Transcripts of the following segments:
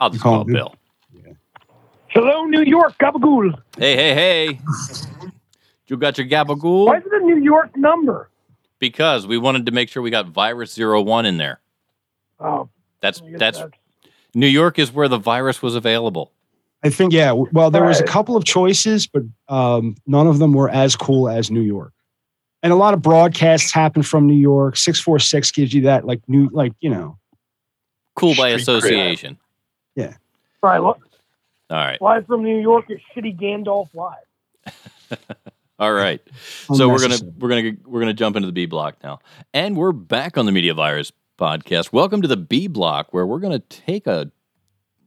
I'll just Call call. Bill. Hello, New York, Gabagool. Hey, hey, hey. You got your gabagool? Why is it a New York number? Because we wanted to make sure we got virus zero one in there. Oh, That's that's New York is where the virus was available. I think yeah. Well, there was a couple of choices, but um, none of them were as cool as New York. And a lot of broadcasts happen from New York. Six four six gives you that like new like you know. Cool by association. Right, look, All right. live from New York is shitty Gandalf live. All right. So we're gonna we're gonna we're gonna jump into the B block now, and we're back on the Media Virus podcast. Welcome to the B block, where we're gonna take a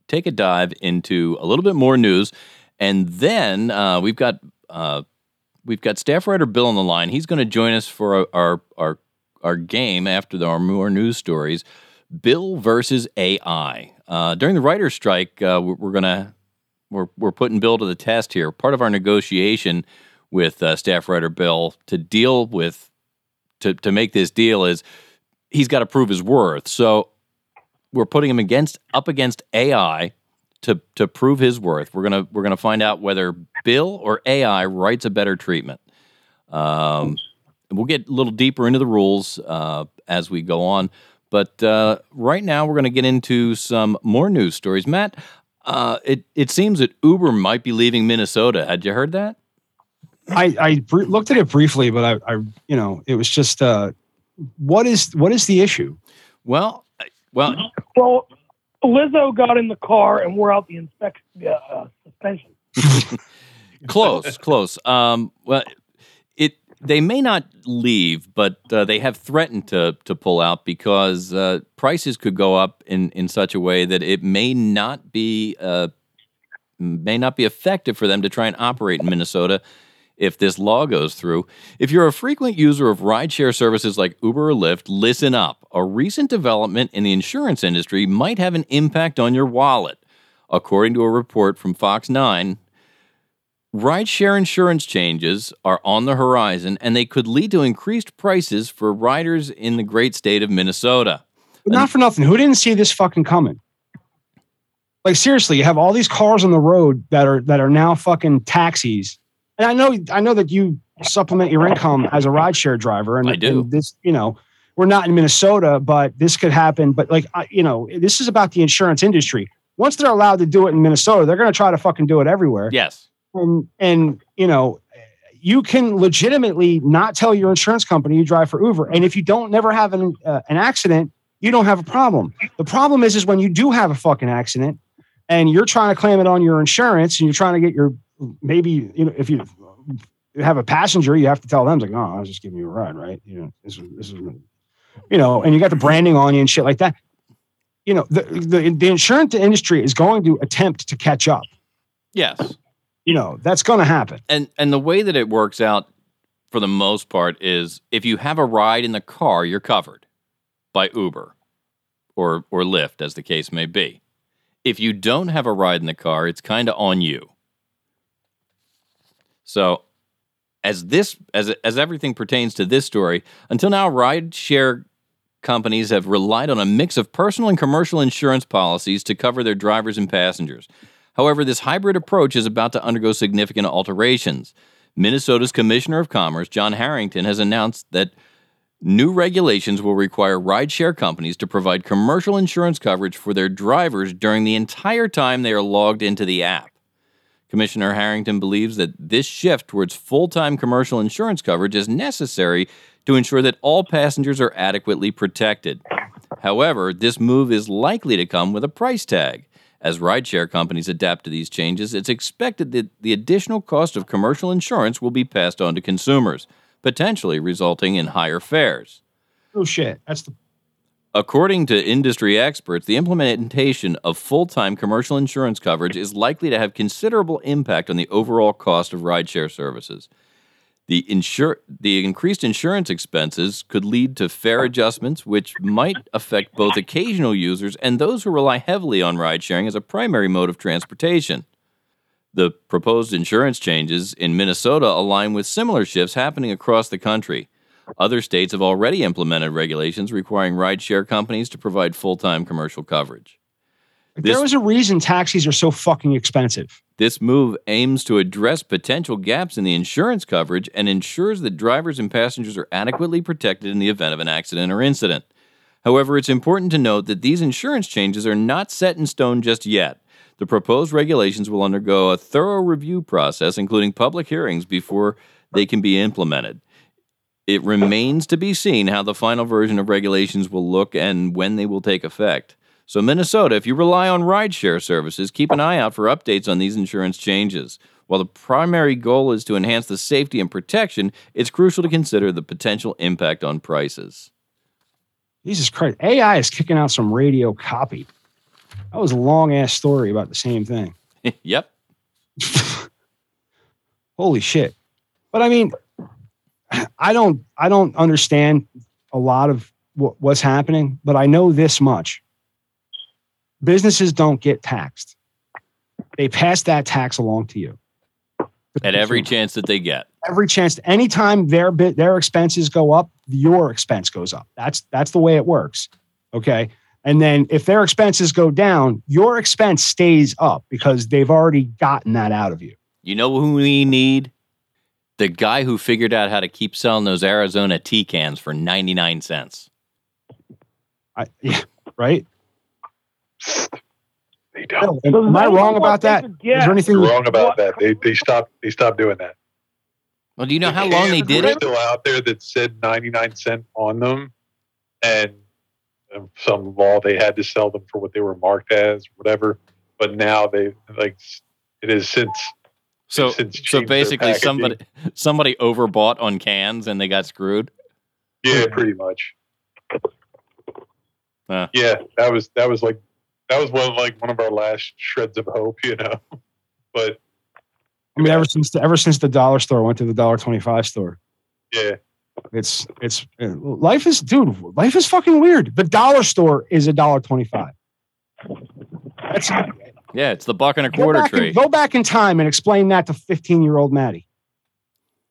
take a dive into a little bit more news, and then uh, we've got uh, we've got staff writer Bill on the line. He's going to join us for our our our, our game after the, our more news stories. Bill versus AI. Uh, during the writer's strike, uh, we're, we're gonna we're we're putting Bill to the test here. Part of our negotiation with uh, staff writer Bill to deal with to to make this deal is he's got to prove his worth. So we're putting him against up against AI to to prove his worth. We're gonna we're gonna find out whether Bill or AI writes a better treatment. Um, we'll get a little deeper into the rules uh, as we go on. But uh, right now, we're going to get into some more news stories. Matt, uh, it it seems that Uber might be leaving Minnesota. Had you heard that? I I br- looked at it briefly, but I, I you know it was just uh, what is what is the issue? Well, well, Well, Lizzo got in the car and wore out the inspection uh, uh, suspension. close, close. Um, well, it they may not leave, but uh, they have threatened to to pull out because uh, prices could go up in in such a way that it may not be uh, may not be effective for them to try and operate in Minnesota. If this law goes through, if you're a frequent user of rideshare services like Uber or Lyft, listen up. A recent development in the insurance industry might have an impact on your wallet. According to a report from Fox 9, Rideshare insurance changes are on the horizon and they could lead to increased prices for riders in the great state of Minnesota. But not for nothing. Who didn't see this fucking coming? Like seriously, you have all these cars on the road that are that are now fucking taxis. And I know I know that you supplement your income as a rideshare driver, and, I do. and this, you know, we're not in Minnesota, but this could happen. But like, you know, this is about the insurance industry. Once they're allowed to do it in Minnesota, they're going to try to fucking do it everywhere. Yes. And and you know, you can legitimately not tell your insurance company you drive for Uber, and if you don't never have an uh, an accident, you don't have a problem. The problem is is when you do have a fucking accident, and you're trying to claim it on your insurance, and you're trying to get your maybe you know if you have a passenger, you have to tell them like, no, I was just giving you a ride, right? You know, this is this is you know, and you got the branding on you and shit like that. You know, the the, the insurance industry is going to attempt to catch up. Yes. You know, that's going to happen. And and the way that it works out for the most part is if you have a ride in the car, you're covered by Uber or or Lyft as the case may be. If you don't have a ride in the car, it's kind of on you. So, as this as as everything pertains to this story, until now ride share companies have relied on a mix of personal and commercial insurance policies to cover their drivers and passengers. However, this hybrid approach is about to undergo significant alterations. Minnesota's Commissioner of Commerce, John Harrington, has announced that new regulations will require rideshare companies to provide commercial insurance coverage for their drivers during the entire time they are logged into the app. Commissioner Harrington believes that this shift towards full time commercial insurance coverage is necessary to ensure that all passengers are adequately protected. However, this move is likely to come with a price tag. As rideshare companies adapt to these changes, it's expected that the additional cost of commercial insurance will be passed on to consumers, potentially resulting in higher fares. Oh shit, that's the According to industry experts, the implementation of full time commercial insurance coverage is likely to have considerable impact on the overall cost of rideshare services. The, insur- the increased insurance expenses could lead to fare adjustments, which might affect both occasional users and those who rely heavily on ride sharing as a primary mode of transportation. The proposed insurance changes in Minnesota align with similar shifts happening across the country. Other states have already implemented regulations requiring rideshare companies to provide full time commercial coverage. This- there was a reason taxis are so fucking expensive. This move aims to address potential gaps in the insurance coverage and ensures that drivers and passengers are adequately protected in the event of an accident or incident. However, it's important to note that these insurance changes are not set in stone just yet. The proposed regulations will undergo a thorough review process, including public hearings, before they can be implemented. It remains to be seen how the final version of regulations will look and when they will take effect. So, Minnesota, if you rely on rideshare services, keep an eye out for updates on these insurance changes. While the primary goal is to enhance the safety and protection, it's crucial to consider the potential impact on prices. Jesus Christ. AI is kicking out some radio copy. That was a long ass story about the same thing. yep. Holy shit. But I mean, I don't I don't understand a lot of what, what's happening, but I know this much. Businesses don't get taxed. They pass that tax along to you. At every chance that they get. every chance anytime their bit their expenses go up your expense goes up that's that's the way it works okay and then if their expenses go down your expense stays up because they've already gotten that out of you You know who we need? The guy who figured out how to keep selling those Arizona tea cans for 99 cents. I, yeah, right They don't. am, am i wrong about they that could is there anything You're wrong about What- that. They they stopped they stopped doing that. Well, do you know how long they did were it? Still out there that said 99 cent on them, and um, some law they had to sell them for what they were marked as, whatever. But now they like it is since So, since so basically, somebody somebody overbought on cans and they got screwed. yeah, pretty much. Huh. Yeah, that was that was like that was one like one of our last shreds of hope, you know. But i mean ever since the, ever since the dollar store went to the dollar 25 store yeah, it's it's uh, life is dude life is fucking weird the dollar store is a dollar 25 that's Yeah, it's the buck and a quarter back, tree. go back in time and explain that to 15 year old Matty.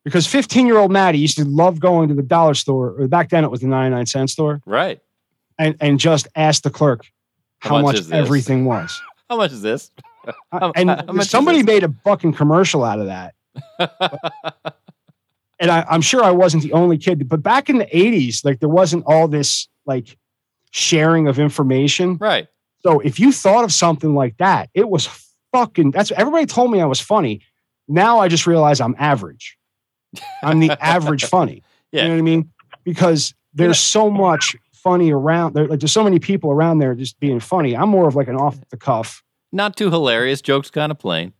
Because 15 year old Matty used to love going to the dollar store, or back then it was the 99 cent store, Right. and, and just ask the clerk How how, much much, everything was. How much is this? Uh, how- and how somebody made a fucking commercial out of that. And I, I'm sure I wasn't the only kid, but back in the 80s, like there wasn't all this like sharing of information. right. So if you thought of something like that, it was fucking that's everybody told me I was funny. Now I just realize I'm average. I'm the average funny. Yeah. You know what I mean? Because there's so much funny around there, like there's so many people around there just being funny. I'm more of like an off the cuff. Not too hilarious. Jokes kind of plain.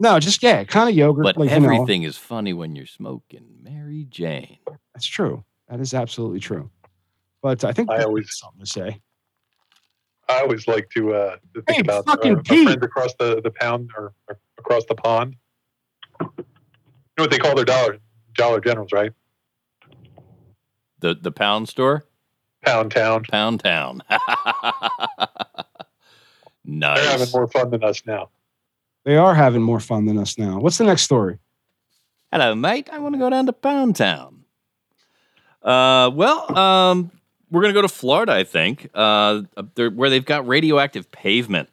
No, just yeah, kind of yogurt. But like, you know. everything is funny when you're smoking Mary Jane. that's true. That is absolutely true. But I think I Pete always- has something to say. I always like to uh to think Hey, about fucking our, our across the the pound or, or across the pond. You know what they call their dollar Dollar Generals, right? The the pound store, Pound Town. Pound Town. nice. They're having more fun than us now. They are having more fun than us now. What's the next story? Hello, mate. I want to go down to Pound Town. Uh, well, um, we're gonna go to Florida, I think, uh, where they've got radioactive pavement.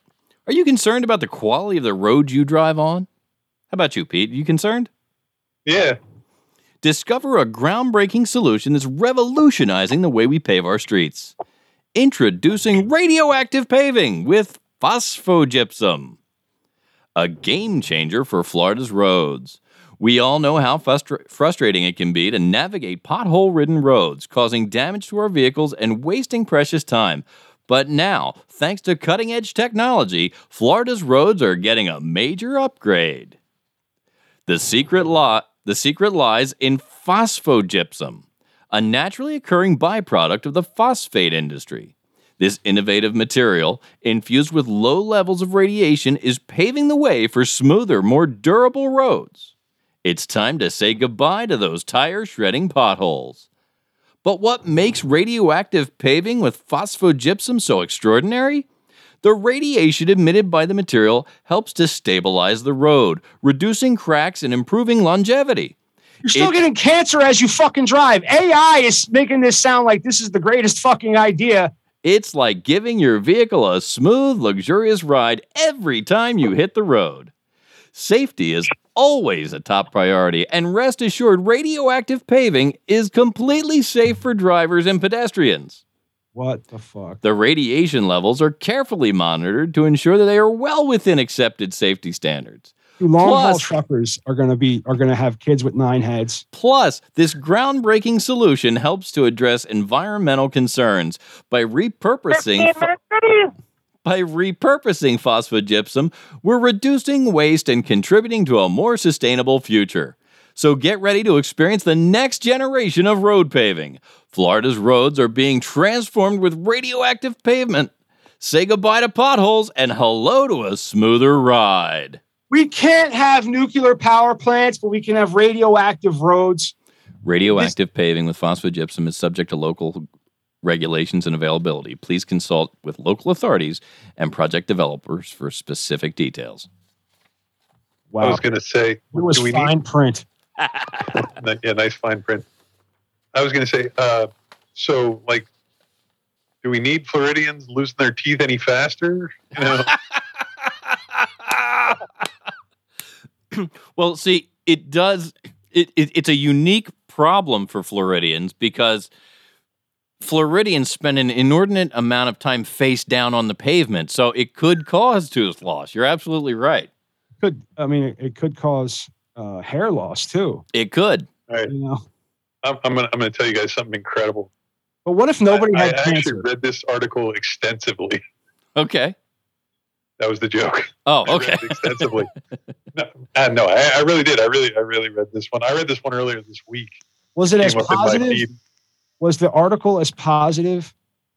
Are you concerned about the quality of the road you drive on? How about you, Pete? You concerned? Yeah, Discover a groundbreaking solution that's revolutionizing the way we pave our streets. Introducing radioactive paving with phosphogypsum, a game changer for Florida's roads. We all know how frustra- frustrating it can be to navigate pothole ridden roads, causing damage to our vehicles and wasting precious time. But now, thanks to cutting edge technology, Florida's roads are getting a major upgrade. The secret li- the secret lies in phosphogypsum, a naturally occurring byproduct of the phosphate industry. This innovative material, infused with low levels of radiation, is paving the way for smoother, more durable roads. It's time to say goodbye to those tire shredding potholes. But what makes radioactive paving with phosphogypsum so extraordinary? The radiation emitted by the material helps to stabilize the road, reducing cracks and improving longevity. You're still It- getting cancer as you fucking drive. AI is making this sound like this is the greatest fucking idea It's like giving your vehicle a smooth, luxurious ride every time you hit the road. Safety is always a top priority, and rest assured, radioactive paving is completely safe for drivers and pedestrians. What the fuck? The radiation levels are carefully monitored to ensure that they are well within accepted safety standards. Long haul truckers are going to be are going to have kids with nine heads. Plus, this groundbreaking solution helps to address environmental concerns by repurposing by repurposing phosphogypsum, we're reducing waste and contributing to a more sustainable future. So get ready to experience the next generation of road paving. Florida's roads are being transformed with radioactive pavement. Say goodbye to potholes and hello to a smoother ride. We can't have nuclear power plants, but we can have radioactive roads. Radioactive paving with phosphogypsum is subject to local regulations and availability. Please consult with local authorities and project developers for specific details. Wow. I was going to say, it was do we fine print. Need, yeah, nice fine print. I was going to say, uh, so like, do we need Floridians losing their teeth any faster? You know, well, see, it does. It, it it's a unique problem for Floridians because Floridians spend an inordinate amount of time face down on the pavement, so it could cause tooth loss. You're absolutely right. Could I mean it, it could cause uh, hair loss too? It could. all right, You know, I'm, I'm going to I'm going to tell you guys something incredible. but what if nobody I, had I actually read this article extensively. Okay. That was the joke. Oh, I read okay. it extensively. no, uh, no I, I really did. I really, I really read this one. I read this one earlier this week. Was it as Came up in my positive? Was the article as positive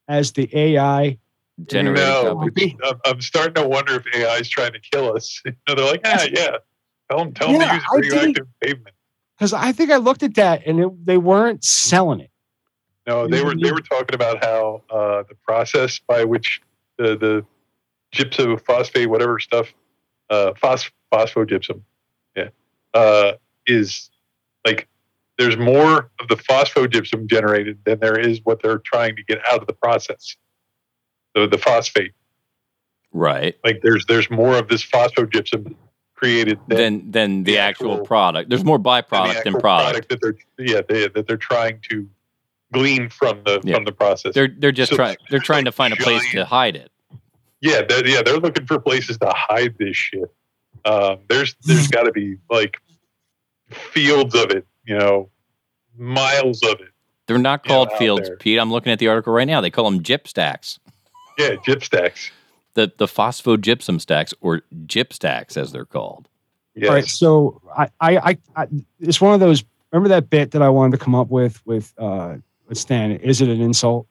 as the AI? Generated No. I'm, I'm starting to wonder if AI is trying to kill us. You know, they're like, ah, yeah, tell them, tell them Yeah, to use I didn't- radioactive pavement. Because I think I looked at that and it, they weren't selling it. No, they were they were talking about how uh, the process by which the the gypsophosphate, whatever stuff, uh, phos- phosphogypsum, yeah, uh, is like there's more of the phosphogypsum generated than there is what they're trying to get out of the process. The the phosphate, Right. like there's there's more of this phosphogypsum created than, Than than the, the actual, actual- product. There's more than byproduct the than actual product. that they're yeah they, that they're trying to glean from the Yeah. from the process. They're they're just So trying they're trying to find a place to hide it. Yeah, they're, yeah, they're looking for places to hide this shit. Um, there's there's got to be like fields of it, you know, miles of it. They're not called out fields, there. Pete. I'm looking at the article right now. They call them gyp stacks. Yeah, gyp stacks. The the phosphogypsum stacks or gyp stacks as they're called. Yes. All right. So I, I, I, I, it's one of those. Remember that bit that I wanted to come up with with uh, with Stan? Is it an insult?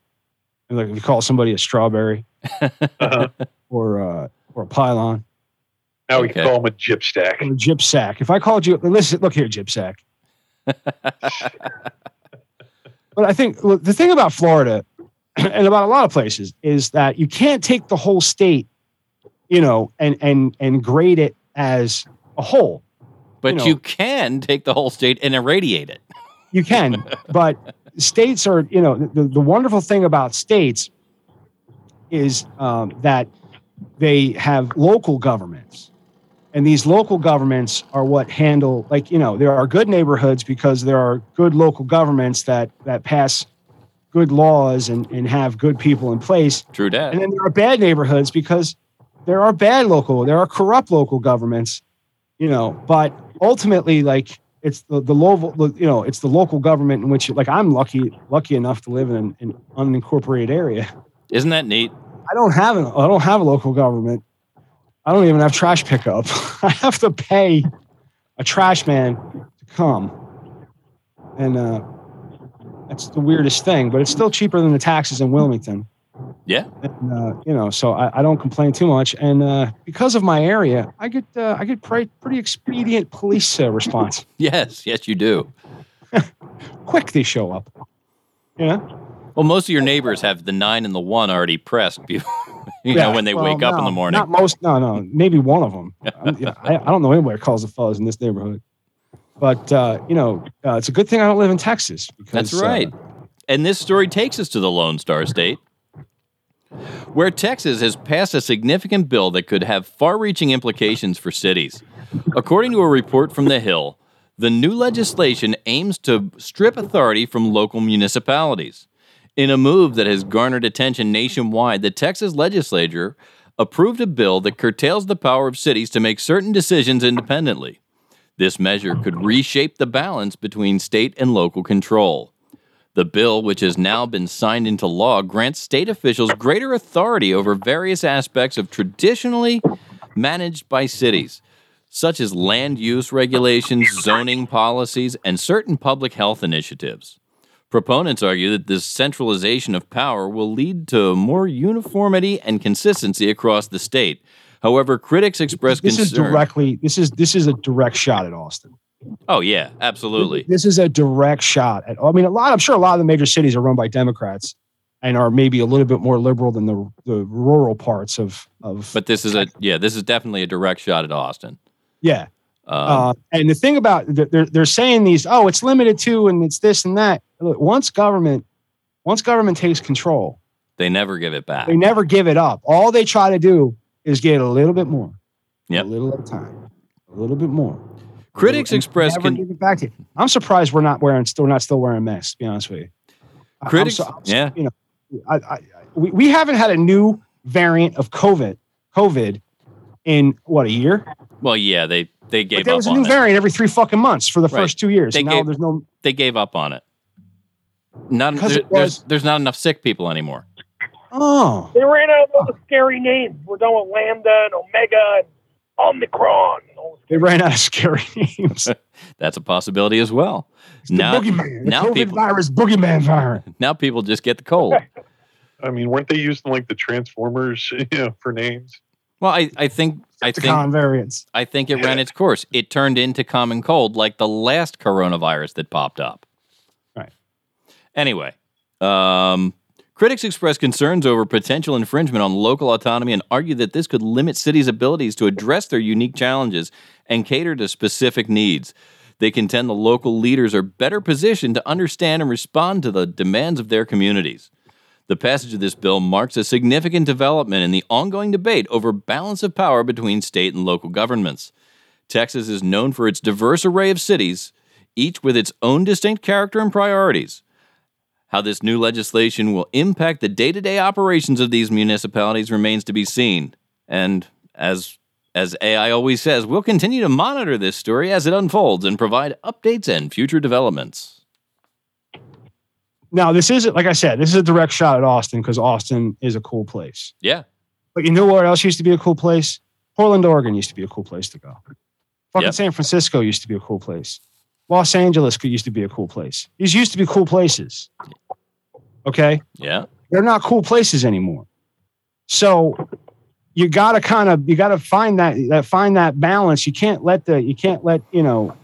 And like if you call somebody a strawberry Uh-huh. or uh, or a pylon Now we Okay. can call them a gyp stack. or a gyp sack. If I called you, listen, look here, gyp sack. But I think look, the thing about Florida and about a lot of places is that you can't take the whole state, you know, and and and grade it as a whole. But know- you can take the whole state and irradiate it. You can, but states are, you know, the, the wonderful thing about states is um, that they have local governments. And these local governments are what handle, like, you know, there are good neighborhoods because there are good local governments that, that pass good laws and, and have good people in place. True that. And then there are bad neighborhoods because there are bad local, there are corrupt local governments, you know, but ultimately, like it's the, the local, you know, it's the local government in which, like, I'm lucky, lucky enough to live in an, an unincorporated area. Isn't that neat? I don't have an, I don't have a local government. I don't even have trash pickup. I have to pay a trash man to come. And, uh, that's the weirdest thing, but it's still cheaper than the taxes in Wilmington. Yeah. And, uh, you know, so I, I don't complain too much, and uh, because of my area, I get uh, I get pretty, pretty expedient police uh, response. Yes, yes, you do. Quick, they show up. You know, Well, most of your neighbors have the nine and the one already pressed. Before, you know, when they well, wake up in the morning. Not most, no, no, maybe one of them. I'm- I, I don't know anybody calls the fellas in this neighborhood, but uh, you know, uh, it's a good thing I don't live in Texas. Because, That's right. Uh, and this story takes us to the Lone Star State. where Texas has passed a significant bill that could have far reaching implications for cities. According to a report from The Hill, the new legislation aims to strip authority from local municipalities. In a move that has garnered attention nationwide, the Texas legislature approved a bill that curtails the power of cities to make certain decisions independently. This measure could reshape the balance between state and local control. The bill, which has now been signed into law, grants state officials greater authority over various aspects of traditionally managed by cities, such as land use regulations, zoning policies, and certain public health initiatives. Proponents argue that this centralization of power will lead to more uniformity and consistency across the state. However, critics express This is directly. This is this is a direct shot at Austin. oh yeah, absolutely. This is a direct shot at. I mean, a lot. I'm sure a lot of the major cities are run by Democrats and are maybe a little bit more liberal than the the rural parts of of. But this is a yeah, this is definitely a direct shot at Austin. yeah. Um, Uh, and the thing about they're they're saying these. Oh, it's limited to, and it's this and that. Look, once government, once government takes control, they never give it back. they never give it up. All they try to do is get a little bit more. Yep. A little at a time. A little bit more. Critics And express never con- it back to you. I'm surprised we're not wearing still we're not still wearing masks. To be honest with you. I- I'm Critics- so- I'm so- yeah. You know, I, I, I- we, we haven't had a new variant of COVID. COVID in what a year? well, yeah, they they But gave there up was a new it. variant every three fucking months for the Right. first two years. They now gave- there's no. They gave up on it. Not there- it there's there's not enough sick people anymore. Oh, They ran out of all the scary names. We're done with Lambda and Omega and Omicron. and all this- they ran out of scary names. That's a possibility as well. It's the Now- boogeyman, the now COVID people- virus, boogeyman virus. Now people just get the cold. I mean, weren't they using like the Transformers, you know, for names? Well, I, I think I think variants. I think it ran its course. It turned into common cold like the last coronavirus that popped up. Right. Anyway, um, critics express concerns over potential infringement on local autonomy and argue that this could limit cities' abilities to address their unique challenges and cater to specific needs. They contend the local leaders are better positioned to understand and respond to the demands of their communities. The passage of this bill marks a significant development in the ongoing debate over balance of power between state and local governments. Texas is known for its diverse array of cities, each with its own distinct character and priorities. How this new legislation will impact the day to day operations of these municipalities remains to be seen. And as as AI always says, we'll continue to monitor this story as it unfolds and provide updates and future developments. Now, this isn't like I said. This is a direct shot at Austin because Austin is a cool place. Yeah. But you know where else used to be a cool place? Portland, Oregon used to be a cool place to go. Fucking Yep. San Francisco used to be a cool place. Los Angeles could- used to be a cool place. These used to be cool places. Okay, Yeah. they're not cool places anymore. So you got to kind of you got to find that that find that balance. You can't let the you can't let you know.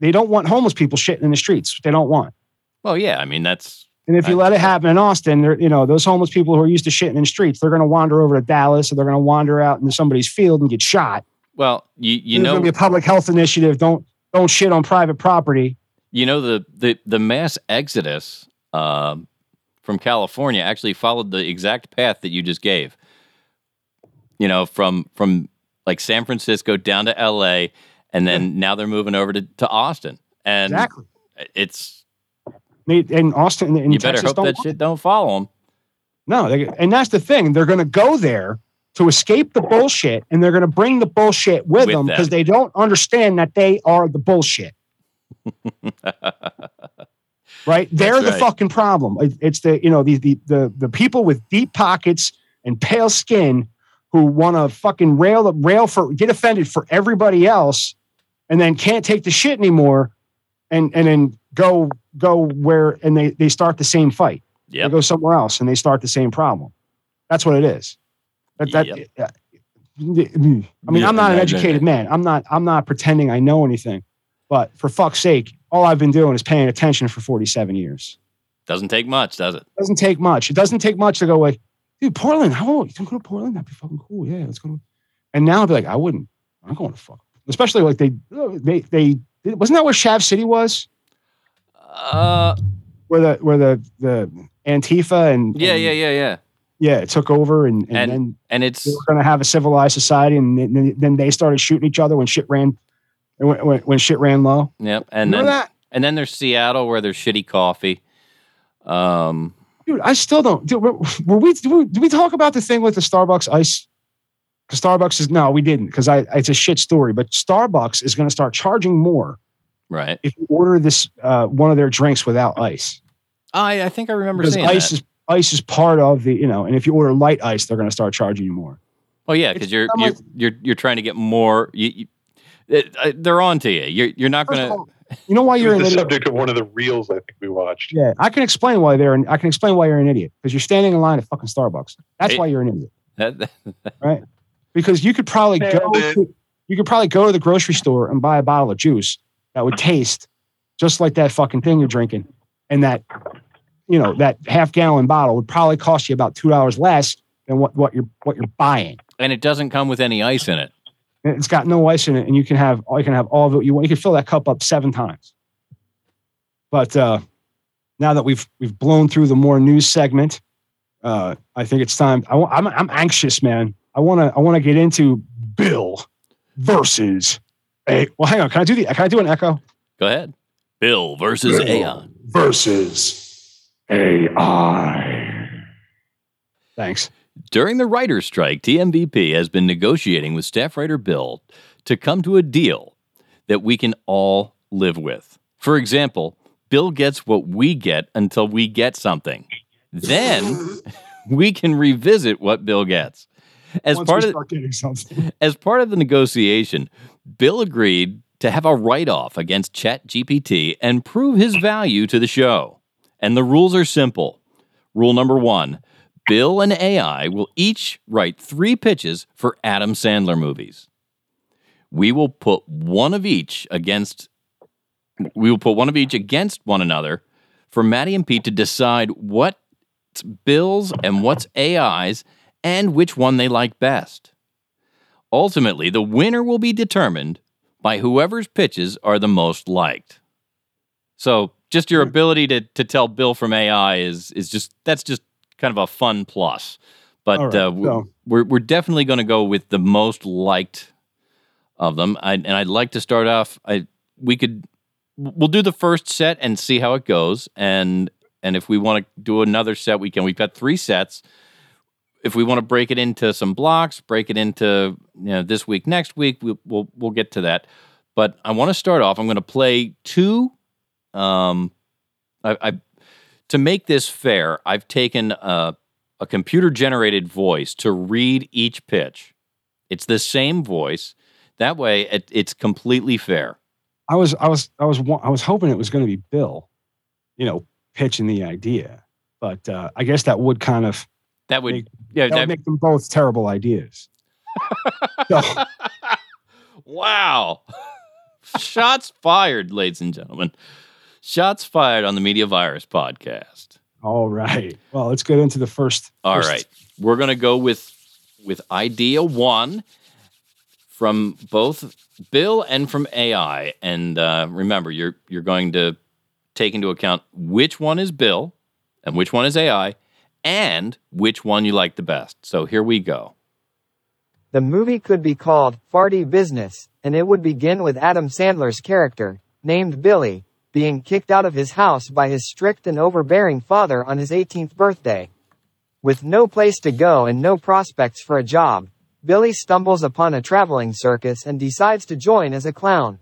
They don't want homeless people shitting in the streets. They don't want. Well, yeah. I mean, that's And if you Right. let it happen in Austin, they're, you know, those homeless people who are used to shitting in the streets, they're going to wander over to Dallas or they're going to wander out into somebody's field and get shot. well, you you There's know going to be a public health initiative. Don't don't shit on private property. You know the the the mass exodus um, from California actually followed the exact path that you just gave. You know, from from like San Francisco down to L.A. and then now they're moving over to, to Austin, and exactly. it's and Austin and you better Texas hope don't that shit don't follow them. No, they, and that's the thing. They're going to go there to escape the bullshit, and they're going to bring the bullshit with, With them because they don't understand that they are the bullshit. Right? They're the right. fucking problem. It's the you know the the the the people with deep pockets and pale skin who want to fucking rail rail for get offended for everybody else, and then can't take the shit anymore, and and then go go where and they they start the same fight. They go somewhere else and they start the same problem. That's what it is. That, that, Yep. uh, I mean, Yeah, I'm not an educated man. I'm not. I'm not pretending I know anything. But for fuck's sake, all I've been doing is paying attention for 47 years. Doesn't take much, does it? Doesn't take much. It doesn't take much to go like, dude, Portland. How old? you can go to Portland? That'd be fucking cool. Yeah, let's go. To... And now I'd be like, I wouldn't. I'm going to fuck. Especially like they they they wasn't that where Shav City was? Uh, Where the where the the Antifa and yeah, and- yeah, yeah, yeah. Yeah, it took over, and, and, And- then And it's they were going to have a civilized society, and then, then they started shooting each other when shit ran when, when, shit ran low. yep. And Remember then that, and then there's Seattle where there's shitty coffee. Um, dude? I still don't. Dude, were, were we did, we did we talk about the thing with the Starbucks ice? Because Starbucks is no, we didn't. Because I it's a shit story. But Starbucks is going to start charging more right. if you order this uh, one of their drinks without ice. I I think I remember Because seeing ice that. is ice is part of the you know, and if you order light ice, they're going to start charging you more. Oh yeah, because you're you're, like- you're you're trying to get more. You, you, uh, they're on to you. You're you're not gonna. you know why you're was an the idiot? subject of one of the reels I think we watched. Yeah, I can explain why they're. An, I can explain why you're an idiot because you're standing in line at fucking Starbucks. That's Hey. why you're an idiot. that- that- Because you could probably Nailed go. To, you could probably go to the grocery store and buy a bottle of juice that would taste just like that fucking thing you're drinking, and that, you know, that half gallon bottle would probably cost you about two dollars less than what what you're what you're buying. and it doesn't come with any ice in it. And It's got no ice in it, and you can have you can have all of it you want. You can fill that cup up seven times. But uh, now that we've we've blown through the more news segment, uh, I think it's time. I, am I'm anxious, man. I want to I want to get into Bill versus. Hey, well, hang on. Can I do the? Can I do an echo? Go ahead. Bill versus Bill. AI. Versus AI. Thanks. During the writer's strike, TMVP has been negotiating with staff writer Bill to come to a deal that we can all live with. For example, Bill gets what we get until we get something. Then we can revisit what Bill gets. As Once part we of getting something. as part of the negotiation, Bill agreed to have a write-off against ChatGPT and prove his value to the show. And the rules are simple. Rule number 1, Bill and AI will each write 3 pitches for Adam Sandler movies. We will put one of each against we will put one of each against one another for Matty and Pete to decide what's Bill's and what's AI's and which one they like best. Ultimately, the winner will be determined by whoever's pitches are the most liked. So, just your ability to to tell Bill from AI is is just that's just kind of a fun plus. But right, uh, so- we're we're definitely going to go with the most liked of them. I, and I'd like to start off. I we could we'll do the first set and see how it goes. And and if we want to do another set, we can. We've got three sets if we want to break it into some blocks, break it into you know this week, next week, we'll we'll, we'll get to that. But I want to start off. I'm going to play two. Um, I, I to make this fair, I've taken a, a computer generated voice to read each pitch. It's the same voice. That way, it, it's completely fair. I was I was I was I was hoping it was going to be Bill, you know, pitching the idea, but uh, I guess that would kind of That would Make- yeah. that would make them both terrible ideas. So, wow. Shots fired, ladies and gentlemen. Shots fired on the Media Virus podcast. all right. Well, let's get into the first. All first- right. We're going to go with with idea 1 from both Bill and from AI and uh, remember you're you're going to take into account which one is Bill and which one is AI and which one you like the best. So here we go. The movie could be called Farty Business, and it would begin with Adam Sandler's character, named Billy, being kicked out of his house by his strict and overbearing father on his 18th birthday. With no place to go and no prospects for a job, Billy stumbles upon a traveling circus and decides to join as a clown.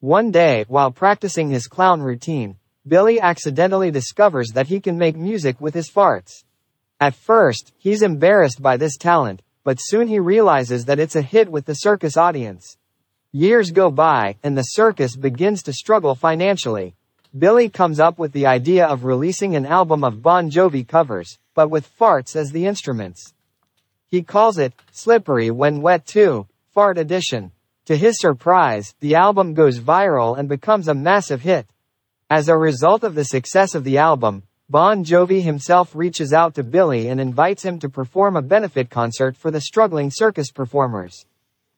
One day, while practicing his clown routine, Billy accidentally discovers that he can make music with his farts. At first, he's embarrassed by this talent, but soon he realizes that it's a hit with the circus audience. Years go by, and the circus begins to struggle financially. Billy comes up with the idea of releasing an album of Bon Jovi covers, but with farts as the instruments. He calls it Slippery When Wet 2, Fart Edition. To his surprise, the album goes viral and becomes a massive hit. As a result of the success of the album, Bon Jovi himself reaches out to Billy and invites him to perform a benefit concert for the struggling circus performers.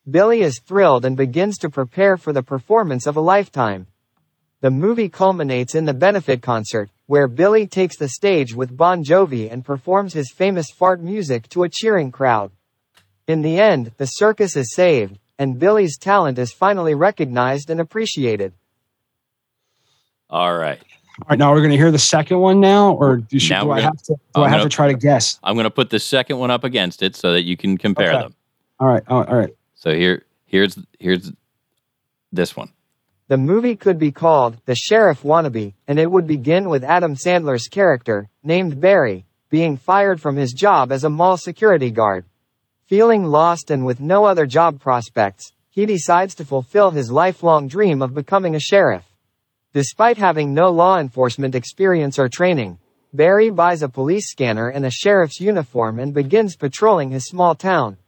Billy is thrilled and begins to prepare for the performance of a lifetime. The movie culminates in the benefit concert, where Billy takes the stage with Bon Jovi and performs his famous fart music to a cheering crowd. In the end, the circus is saved, and Billy's talent is finally recognized and appreciated. All right. All right, now we're going to hear the second one now, or do, should, Now do I gonna- have to? Do I'm I have gonna- to try to guess? I'm going to put the second one up against it so that you can compare Okay. them. All right, all all right. So here, here's here's this one. The movie could be called The Sheriff Wannabe, and it would begin with Adam Sandler's character, named Barry, being fired from his job as a mall security guard. Feeling lost and with no other job prospects, he decides to fulfill his lifelong dream of becoming a sheriff. Despite having no law enforcement experience or training, Barry buys a police scanner and a sheriff's uniform and begins patrolling his small town.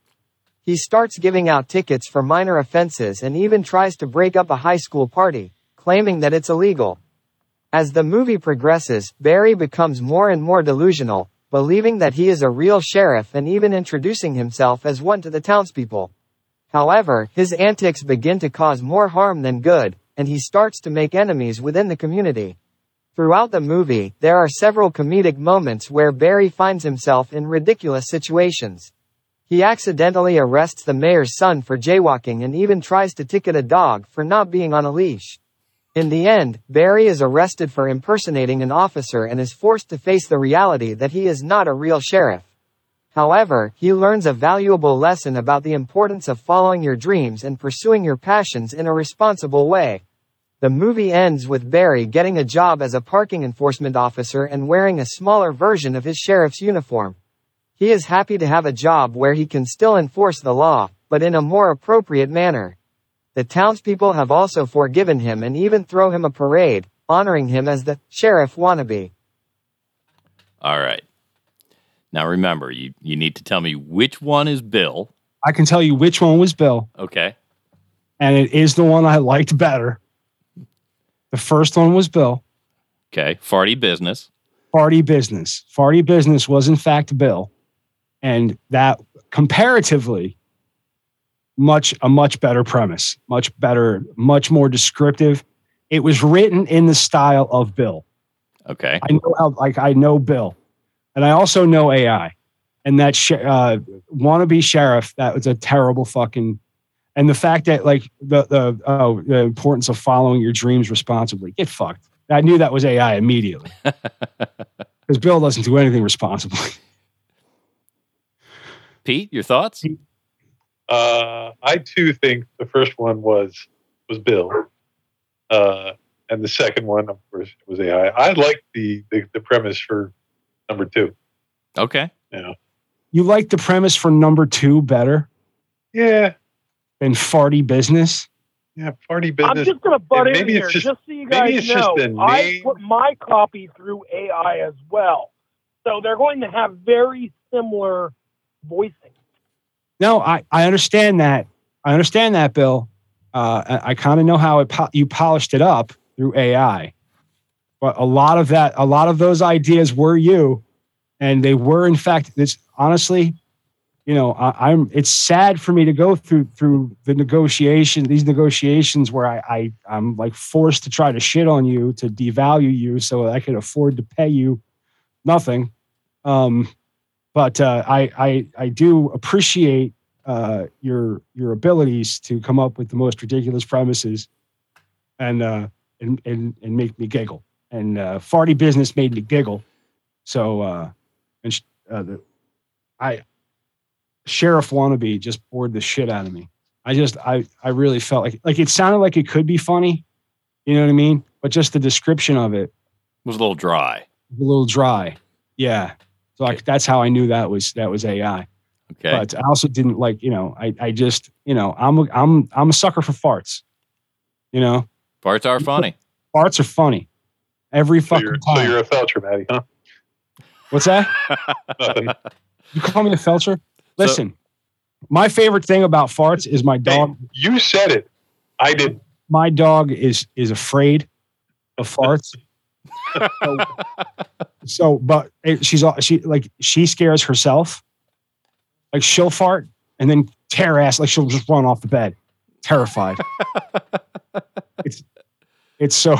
He starts giving out tickets for minor offenses and even tries to break up a high school party, claiming that it's illegal. As the movie progresses, Barry becomes more and more delusional, believing that he is a real sheriff and even introducing himself as one to the townspeople. However, his antics begin to cause more harm than good, and he starts to make enemies within the community. Throughout the movie, there are several comedic moments where Barry finds himself in ridiculous situations. He accidentally arrests the mayor's son for jaywalking and even tries to ticket a dog for not being on a leash. In the end, Barry is arrested for impersonating an officer and is forced to face the reality that he is not a real sheriff. However, he learns a valuable lesson about the importance of following your dreams and pursuing your passions in a responsible way. The movie ends with Barry getting a job as a parking enforcement officer and wearing a smaller version of his sheriff's uniform. He is happy to have a job where he can still enforce the law, but in a more appropriate manner. The townspeople have also forgiven him and even throw him a parade, honoring him as the sheriff wannabe. All right. Now remember, you you need to tell me which one is Bill. I can tell you which one was Bill, Okay. and it is the one I liked better. The first one was Bill. Okay. Farty business. Farty Business. Farty Business was in fact Bill, and that comparatively much a much better premise, much better, much more descriptive. It was written in the style of Bill. Okay. I know how like I know Bill, and I also know AI, and that sh- uh, wannabe sheriff. That was a terrible fucking. And the fact that like the the oh the importance of following your dreams responsibly. Get fucked. I knew that was AI immediately because Bill doesn't do anything responsibly. Pete, your thoughts? Uh, I too think the first one was was Bill, uh, and the second one, of course, was AI. I like the, the the premise for number two. Okay. You know, You like the premise for number two better yeah, than Farty Business? yeah, party I'm just going to butt and in maybe here, it's just, just- so you maybe guys it's just know. the I put my copy through AI as well, so they're going to have very similar voicing. No, I, I understand that. I understand that, Bill. Uh, I, I kind of know how it po- you polished it up through AI, but a lot of that, a lot of those ideas were you, and they were in fact. This honestly, you know, I, I'm. It's sad for me to go through through the negotiation, these negotiations where I, I I'm like forced to try to shit on you to devalue you so I could afford to pay you nothing. Um, but uh, I, I I do appreciate uh, your your abilities to come up with the most ridiculous premises and uh, and, and and make me giggle. And uh, farty business made me giggle. So uh, and sh- uh, the, I sheriff wannabe just bored the shit out of me. I just I I really felt like like it sounded like it could be funny, you know what I mean? But just the description of it was a little dry. a little dry. Yeah. So like that's how I knew that was that was AI. Okay. But I also didn't like, you know, I, I just, you know, I'm a, I'm I'm a sucker for farts. You know, Parts are funny. farts are funny. Every So fucking you're, so you're a felcher, Matty, huh? What's that? Nothing. You call me a felcher? Listen, my favorite thing about farts is my dog. You said it. I didn't. My dog is is afraid of farts. So, so, but it, she's all- she like she scares herself. Like she'll fart and then tear ass. Like she'll just run off the bed, terrified. it's it's so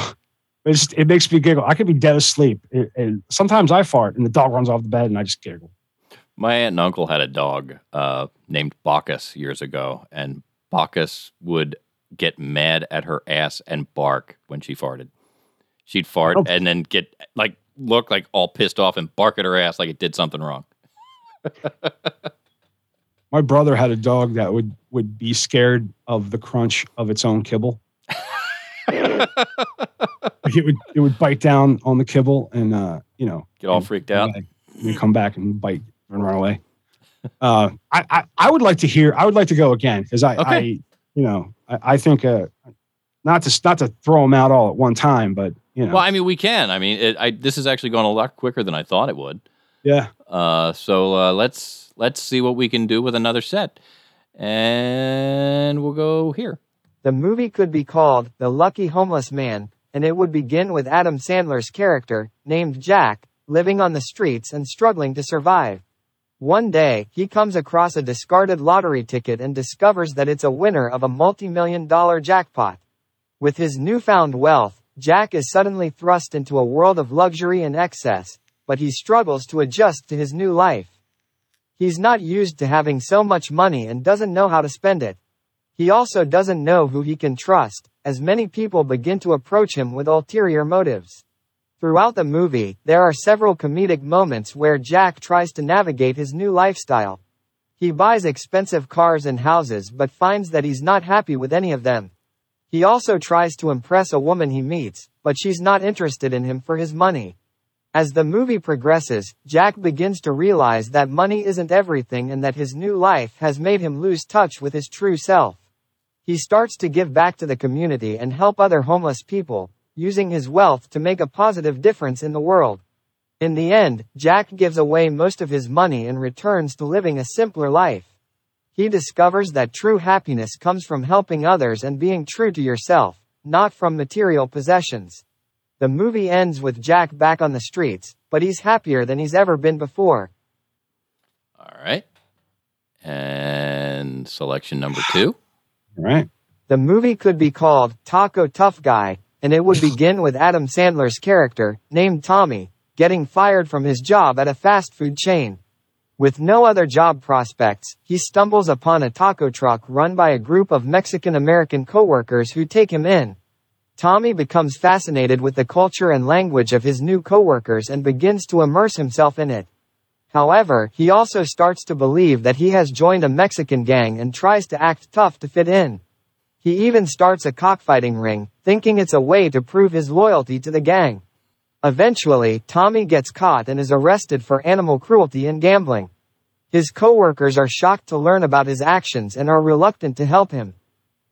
It's just, it makes me giggle. I could be dead asleep. It, and sometimes I fart and the dog runs off the bed and I just giggle. My aunt and uncle had a dog uh, named Bacchus years ago, and Bacchus would get mad at her ass and bark when she farted. She'd fart Oh. and then get like look like all pissed off and bark at her ass like it did something wrong. My brother had a dog that would would be scared of the crunch of its own kibble. Like it would it would bite down on the kibble and uh, you know Get all and freaked out. back- and come back and bite and run away. Uh, I, I I would like to hear. I would like to go again because I, Okay. I you know I, I think uh, not to not to throw them out all at one time, but you know Well, I mean, we can. I mean, it, I, this is actually going a lot quicker than I thought it would. yeah. Uh, so uh, let's let's see what we can do with another set, and we'll go here. The movie could be called The Lucky Homeless Man, and it would begin with Adam Sandler's character, named Jack, living on the streets and struggling to survive. One day, he comes across a discarded lottery ticket and discovers that it's a winner of a multi-million dollar jackpot. With his newfound wealth, Jack is suddenly thrust into a world of luxury and excess, but he struggles to adjust to his new life. He's not used to having so much money and doesn't know how to spend it. He also doesn't know who he can trust, as many people begin to approach him with ulterior motives. Throughout the movie, there are several comedic moments where Jack tries to navigate his new lifestyle. He buys expensive cars and houses but finds that he's not happy with any of them. He also tries to impress a woman he meets, but she's not interested in him for his money. As the movie progresses, Jack begins to realize that money isn't everything and that his new life has made him lose touch with his true self. He starts to give back to the community and help other homeless people, using his wealth to make a positive difference in the world. In the end, Jack gives away most of his money and returns to living a simpler life. He discovers that true happiness comes from helping others and being true to yourself, not from material possessions. The movie ends with Jack back on the streets, but he's happier than he's ever been before. All right, and selection number two. All right. The movie could be called Taco Tough Guy, and it would begin with Adam Sandler's character, named Tommy, getting fired from his job at a fast food chain. With no other job prospects, he stumbles upon a taco truck run by a group of Mexican American coworkers who take him in. Tommy becomes fascinated with the culture and language of his new coworkers and begins to immerse himself in it. However, he also starts to believe that he has joined a Mexican gang and tries to act tough to fit in. He even starts a cockfighting ring, thinking it's a way to prove his loyalty to the gang. Eventually, Tommy gets caught and is arrested for animal cruelty and gambling. His coworkers are shocked to learn about his actions and are reluctant to help him.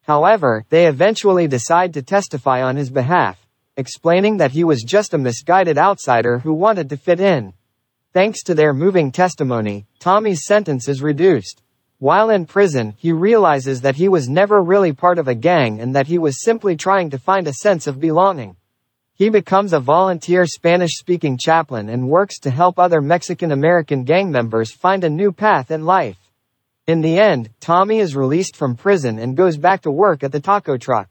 However, they eventually decide to testify on his behalf, explaining that he was just a misguided outsider who wanted to fit in. Thanks to their moving testimony, Tommy's sentence is reduced. While in prison, he realizes that he was never really part of a gang and that he was simply trying to find a sense of belonging. He becomes a volunteer Spanish speaking chaplain and works to help other Mexican American gang members find a new path in life. In the end, Tommy is released from prison and goes back to work at the taco truck.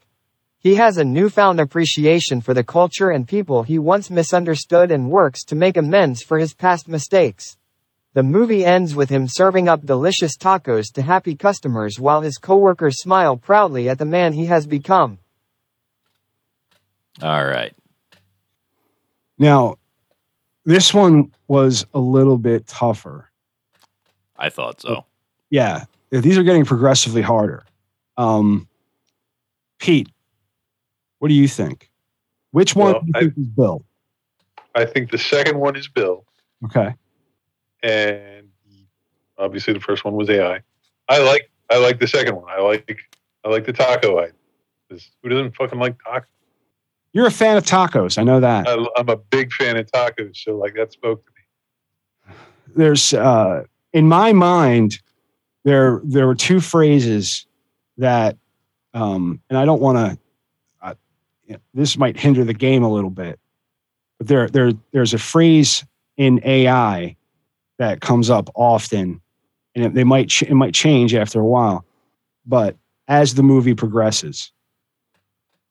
He has a newfound appreciation for the culture and people he once misunderstood and works to make amends for his past mistakes. The movie ends with him serving up delicious tacos to happy customers while his coworkers smile proudly at the man he has become. All right. Now, this one was a little bit tougher. I thought so. Yeah, these are getting progressively harder. Um, Pete, what do you think? Which one Well, do you I- think is Bill? I think the second one is Bill, Okay. and obviously the first one was AI. I like I like the second one. I like I like the taco eye. 'Cause Who doesn't fucking like tacos? You're a fan of tacos. I know that. I, I'm a big fan of tacos, so like that spoke to me. There's uh, in my mind, there there were two phrases that, um, and I don't want to. Uh, this might hinder the game a little bit, but there there there's a phrase in AI that comes up often, and it, they might ch- it might change after a while, but as the movie progresses,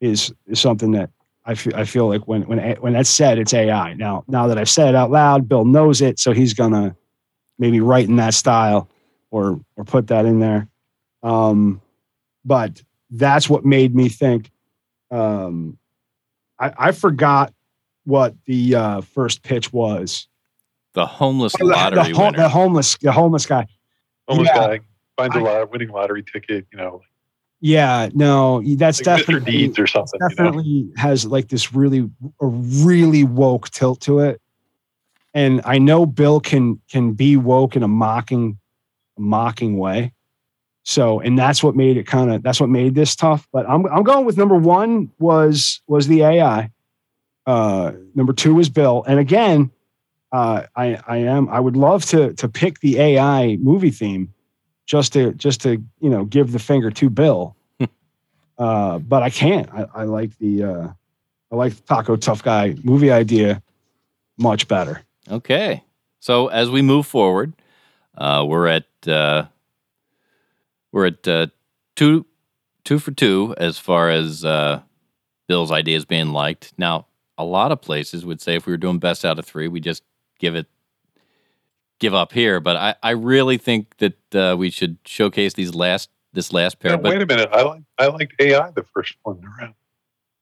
is is something that I feel I feel like when when when that's said, it's AI. Now now that I've said it out loud, Bill knows it, so he's gonna maybe write in that style or or put that in there. Um, but that's what made me think. Um, I, I forgot what the uh, first pitch was. The homeless Oh, the, lottery the, ho- winner. the homeless the homeless guy. Almost Yeah. guy finds a lot winning lottery ticket, you know, Yeah, no, that's like Mr. definitely Deeds or something. You know? definitely has like this really a really woke tilt to it and i know bill can can be woke in a mocking mocking way so and that's what made it kind of that's what made this tough but i'm i'm going with number 1 was was the ai uh number 2 was bill and again uh i i am i would love to to pick the ai movie theme just to just to you know give the finger to bill uh, but I can't. I, I like the uh, I like the Taco Tough Guy movie idea much better. Okay. So as we move forward, uh, we're at uh, we're at uh, two two for two as far as uh, Bill's ideas being liked. Now, a lot of places would say if we were doing best out of three, we just give it give up here. But I, I really think that uh, we should showcase these last this last pair. Yeah, but wait a minute. I like I liked AI the first one around.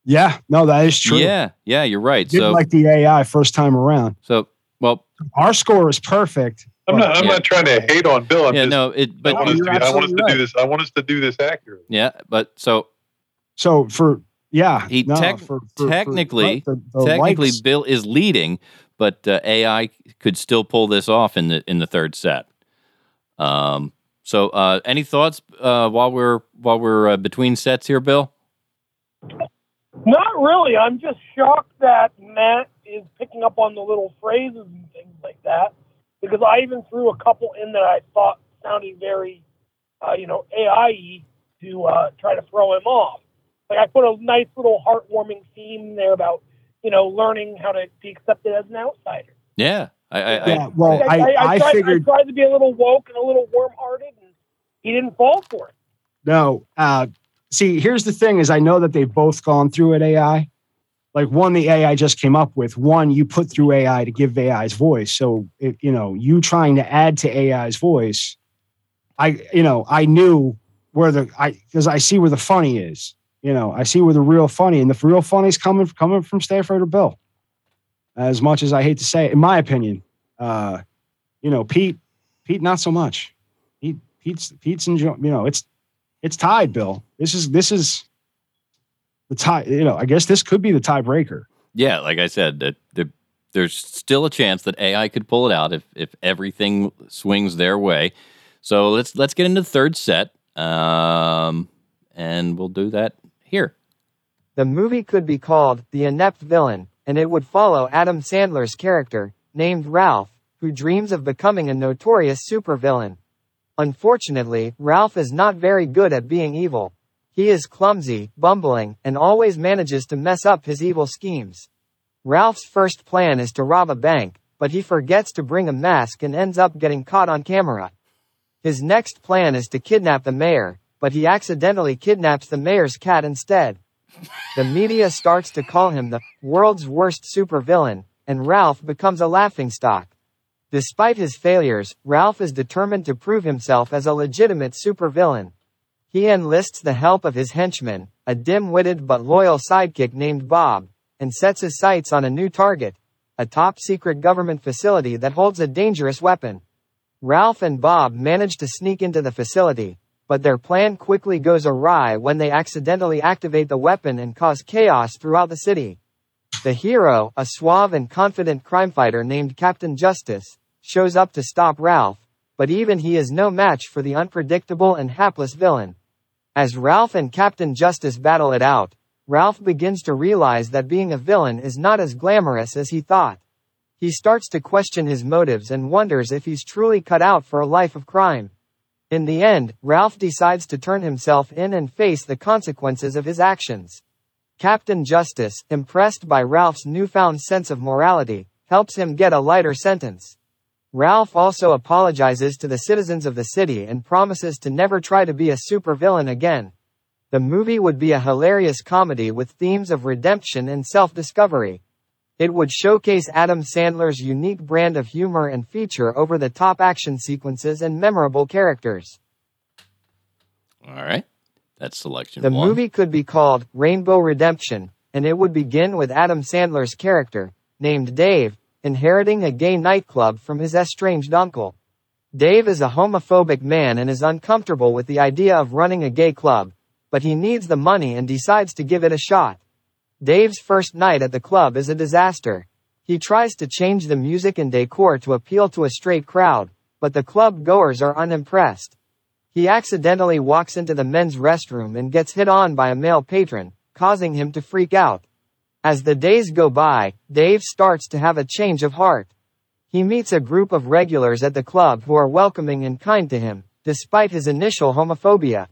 Yeah, no, that is true. yeah, yeah, you're right. did So like the AI first time around. so well, Our score is perfect. I'm not I'm Yeah. not trying to hate on Bill. I'm yeah, just, no, it I but want us to, be, I want us to do this. I want us to do this accurately. yeah, but so So for yeah, He no, tec- for- for- for- technically- the- the technically likes- Bill is leading, but uh, AI could still pull this off in the in the third set. Um. So, uh, any thoughts uh, while we're while we're uh, between sets here, Bill? Not really. I'm just shocked that Matt is picking up on the little phrases and things like that because I even threw a couple in that I thought sounded very, uh, you know, AI to uh, try to throw him off. Like I put a nice little heartwarming theme there about, you know, learning how to be accepted as an outsider. Yeah, I, I, I Yeah, well, I, I, tried, figured I tried to be a little woke and a little warm-hearted, and he didn't fall for it. No. Uh, see, here's the thing: is I know that they've both gone through it AI. Like one, the AI just came up with. One, you put through AI to give AI's voice. So, it, you know, you trying to add to AI's voice. I, you know, I knew where the I because I see where the funny is. You know, I see where the real funny and the real funny is coming coming from Stafford or Bill. As much as I hate to say, it, in my opinion, uh, you know, Pete, Pete, not so much. Pete, Pete's, Pete's enjoy. You know, it's it's tied, Bill. This is this is the tie. You know, I guess this could be the tiebreaker. yeah, like I said, that the, there's still a chance that AI could pull it out if if everything swings their way. So let's let's get into the third set, um, and we'll do that here. The movie could be called The Inept Villain, and it would follow Adam Sandler's character, named Ralph, who dreams of becoming a notorious supervillain. Unfortunately, Ralph is not very good at being evil. He is clumsy, bumbling, and always manages to mess up his evil schemes. Ralph's first plan is to rob a bank, but he forgets to bring a mask and ends up getting caught on camera. His next plan is to kidnap the mayor, but he accidentally kidnaps the mayor's cat instead. The media starts to call him the world's worst supervillain, and Ralph becomes a laughingstock. Despite his failures, Ralph is determined to prove himself as a legitimate supervillain. He enlists the help of his henchman, a dim-witted but loyal sidekick named Bob, and sets his sights on a new target, a top-secret government facility that holds a dangerous weapon. Ralph and Bob manage to sneak into the facility, but their plan quickly goes awry when they accidentally activate the weapon and cause chaos throughout the city. The hero, a suave and confident crime fighter named Captain Justice, shows up to stop Ralph, but even he is no match for the unpredictable and hapless villain. As Ralph and Captain Justice battle it out, Ralph begins to realize that being a villain is not as glamorous as he thought. He starts to question his motives and wonders if he's truly cut out for a life of crime. In the end, Ralph decides to turn himself in and face the consequences of his actions. Captain Justice, impressed by Ralph's newfound sense of morality, helps him get a lighter sentence. Ralph also apologizes to the citizens of the city and promises to never try to be a supervillain again. The movie would be a hilarious comedy with themes of redemption and self-discovery. It would showcase Adam Sandler's unique brand of humor and feature over the top action sequences and memorable characters. All right. That's selection The one. movie could be called Rainbow Redemption, and it would begin with Adam Sandler's character, named Dave, inheriting a gay nightclub from his estranged uncle. Dave is a homophobic man and is uncomfortable with the idea of running a gay club, but he needs the money and decides to give it a shot. Dave's first night at the club is a disaster. He tries to change the music and decor to appeal to a straight crowd, but the club goers are unimpressed. He accidentally walks into the men's restroom and gets hit on by a male patron, causing him to freak out. As the days go by, Dave starts to have a change of heart. He meets a group of regulars at the club who are welcoming and kind to him, despite his initial homophobia.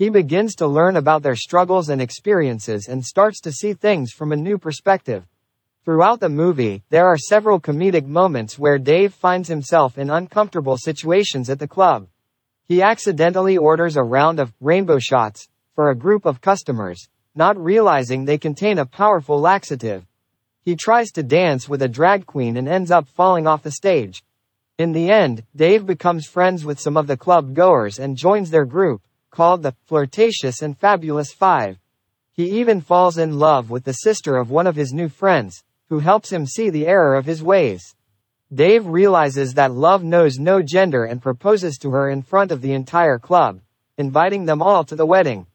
He begins to learn about their struggles and experiences and starts to see things from a new perspective. Throughout the movie, there are several comedic moments where Dave finds himself in uncomfortable situations at the club. He accidentally orders a round of rainbow shots for a group of customers, not realizing they contain a powerful laxative. He tries to dance with a drag queen and ends up falling off the stage. In the end, Dave becomes friends with some of the club goers and joins their group, called the Flirtatious and Fabulous Five. He even falls in love with the sister of one of his new friends, who helps him see the error of his ways. Dave realizes that love knows no gender and proposes to her in front of the entire club, inviting them all to the wedding.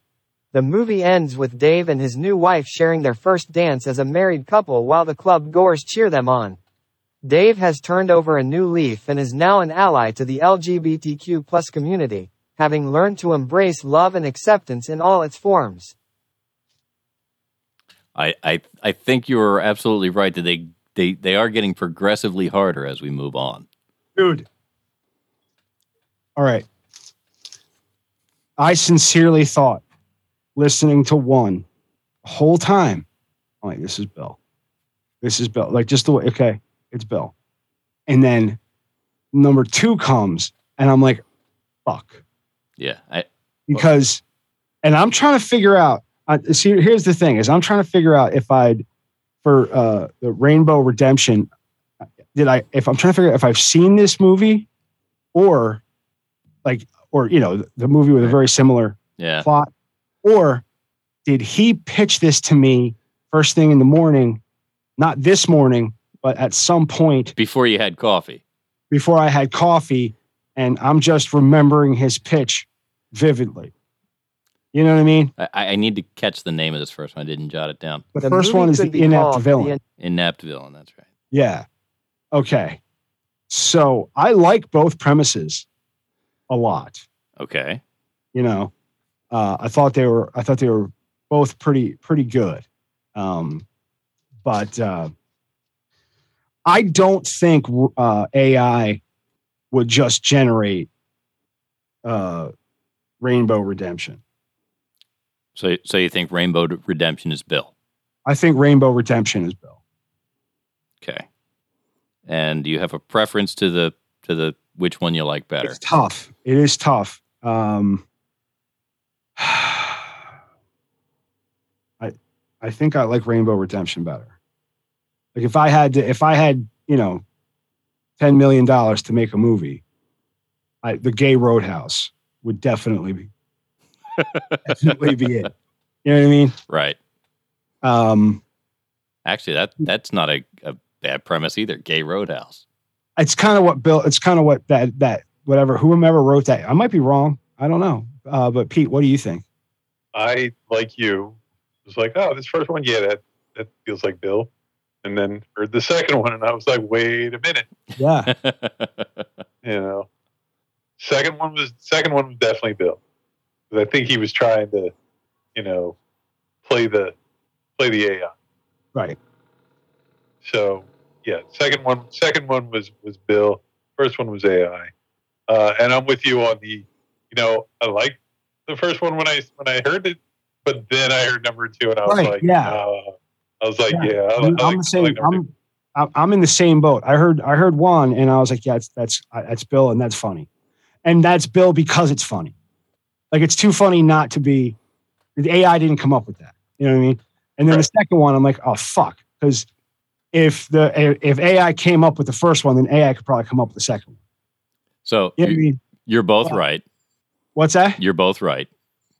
The movie ends with Dave and his new wife sharing their first dance as a married couple while the club goers cheer them on. Dave has turned over a new leaf and is now an ally to the LGBTQ plus community, having learned to embrace love and acceptance in all its forms. I, I I think you are absolutely right that they, they they are getting progressively harder as we move on. dude. All right. I sincerely thought, listening to one, whole time, I'm like, this is Bill. This is Bill. Like just the way, okay, it's Bill. And then number two comes, and I'm like, fuck. Yeah. I, Because, and I'm trying to figure out. Uh, see, here's the thing: is I'm trying to figure out if I'd for uh, the Rainbow Redemption. Did I? If I'm trying to figure out if I've seen this movie, or like, or you know, the movie with a very similar yeah. plot, or did he pitch this to me first thing in the morning? Not this morning, but at some point Before you had coffee. before I had coffee, and I'm just remembering his pitch vividly. You know what I mean? I, I need to catch the name of this first one. I didn't jot it down. The, The first one is the be inept villain. The Inept villain. That's right. Yeah. Okay. So I like both premises a lot. Okay. You know, uh, I thought they were I thought they were both pretty pretty good. Um, but uh, I don't think uh, AI would just generate uh, Rainbow Redemption. So so you think Rainbow Redemption is Bill? I think Rainbow Redemption is Bill. Okay. And do you have a preference to the to the which one you like better? It's tough. It is tough. Um, I I think I like Rainbow Redemption better. Like if I had to, if I had you know, ten million dollars to make a movie, I, the Gay Roadhouse would definitely be definitely be it. You know what I mean? Right. Um, Actually, that that's not a, a bad premise either. Gay Roadhouse. it's kind of what Bill. It's kind of what that that whatever whomever wrote that. I might be wrong. I don't know. Uh, but Pete, what do you think? I like you was like, oh, this first one, yeah, that that feels like Bill. And then heard the second one, and I was like, wait a minute, Yeah. you know. Second one was second one was definitely Bill, 'Cause I think he was trying to, you know, play the play the AI. Right. So yeah, second one second one was was Bill. First one was AI. Uh, and I'm with you on the, you know, I like the first one when I when I heard it, but then I heard number two and I was Right, like, yeah. uh, I was like, Yeah. yeah, I, I'm, I like, the same. I like. I'm, I'm I'm in the same boat. I heard I heard one, and I was like, yeah, that's that's that's Bill, and that's funny, and that's Bill because it's funny. Like it's too funny not to be The AI didn't come up with that. You know what I mean? And then the second one, I'm like, oh fuck, because if the if AI came up with the first one, then AI could probably come up with the second one. So You know what I you, mean? you're both Wow. right. What's that? You're both right.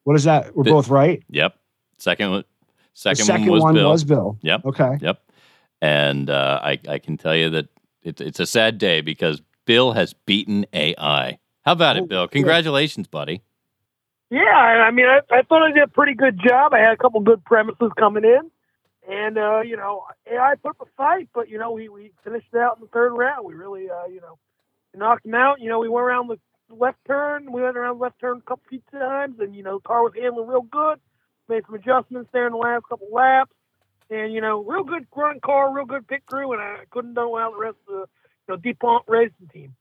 What is that? We're The- both right. Yep. Second one. The Second, second one was Bill. was Bill. Yep. Okay. Yep. And uh, I, I can tell you that it's it's a sad day because Bill has beaten AI. How about Oh, it, Bill? good. Congratulations, buddy. Yeah, I I mean, I, I thought I did a pretty good job. I had a couple good premises coming in, and uh, you know, AI put up a fight, but you know, we, we finished it out in the third round. We really, uh, you know, knocked him out. You know, we went around the left turn. We went around the left turn a couple few times, and you know, the car was handling real good. Made some adjustments there in the last couple laps, and you know, real good running car, real good pit crew, and I couldn't done without the rest of the you know DuPont racing team.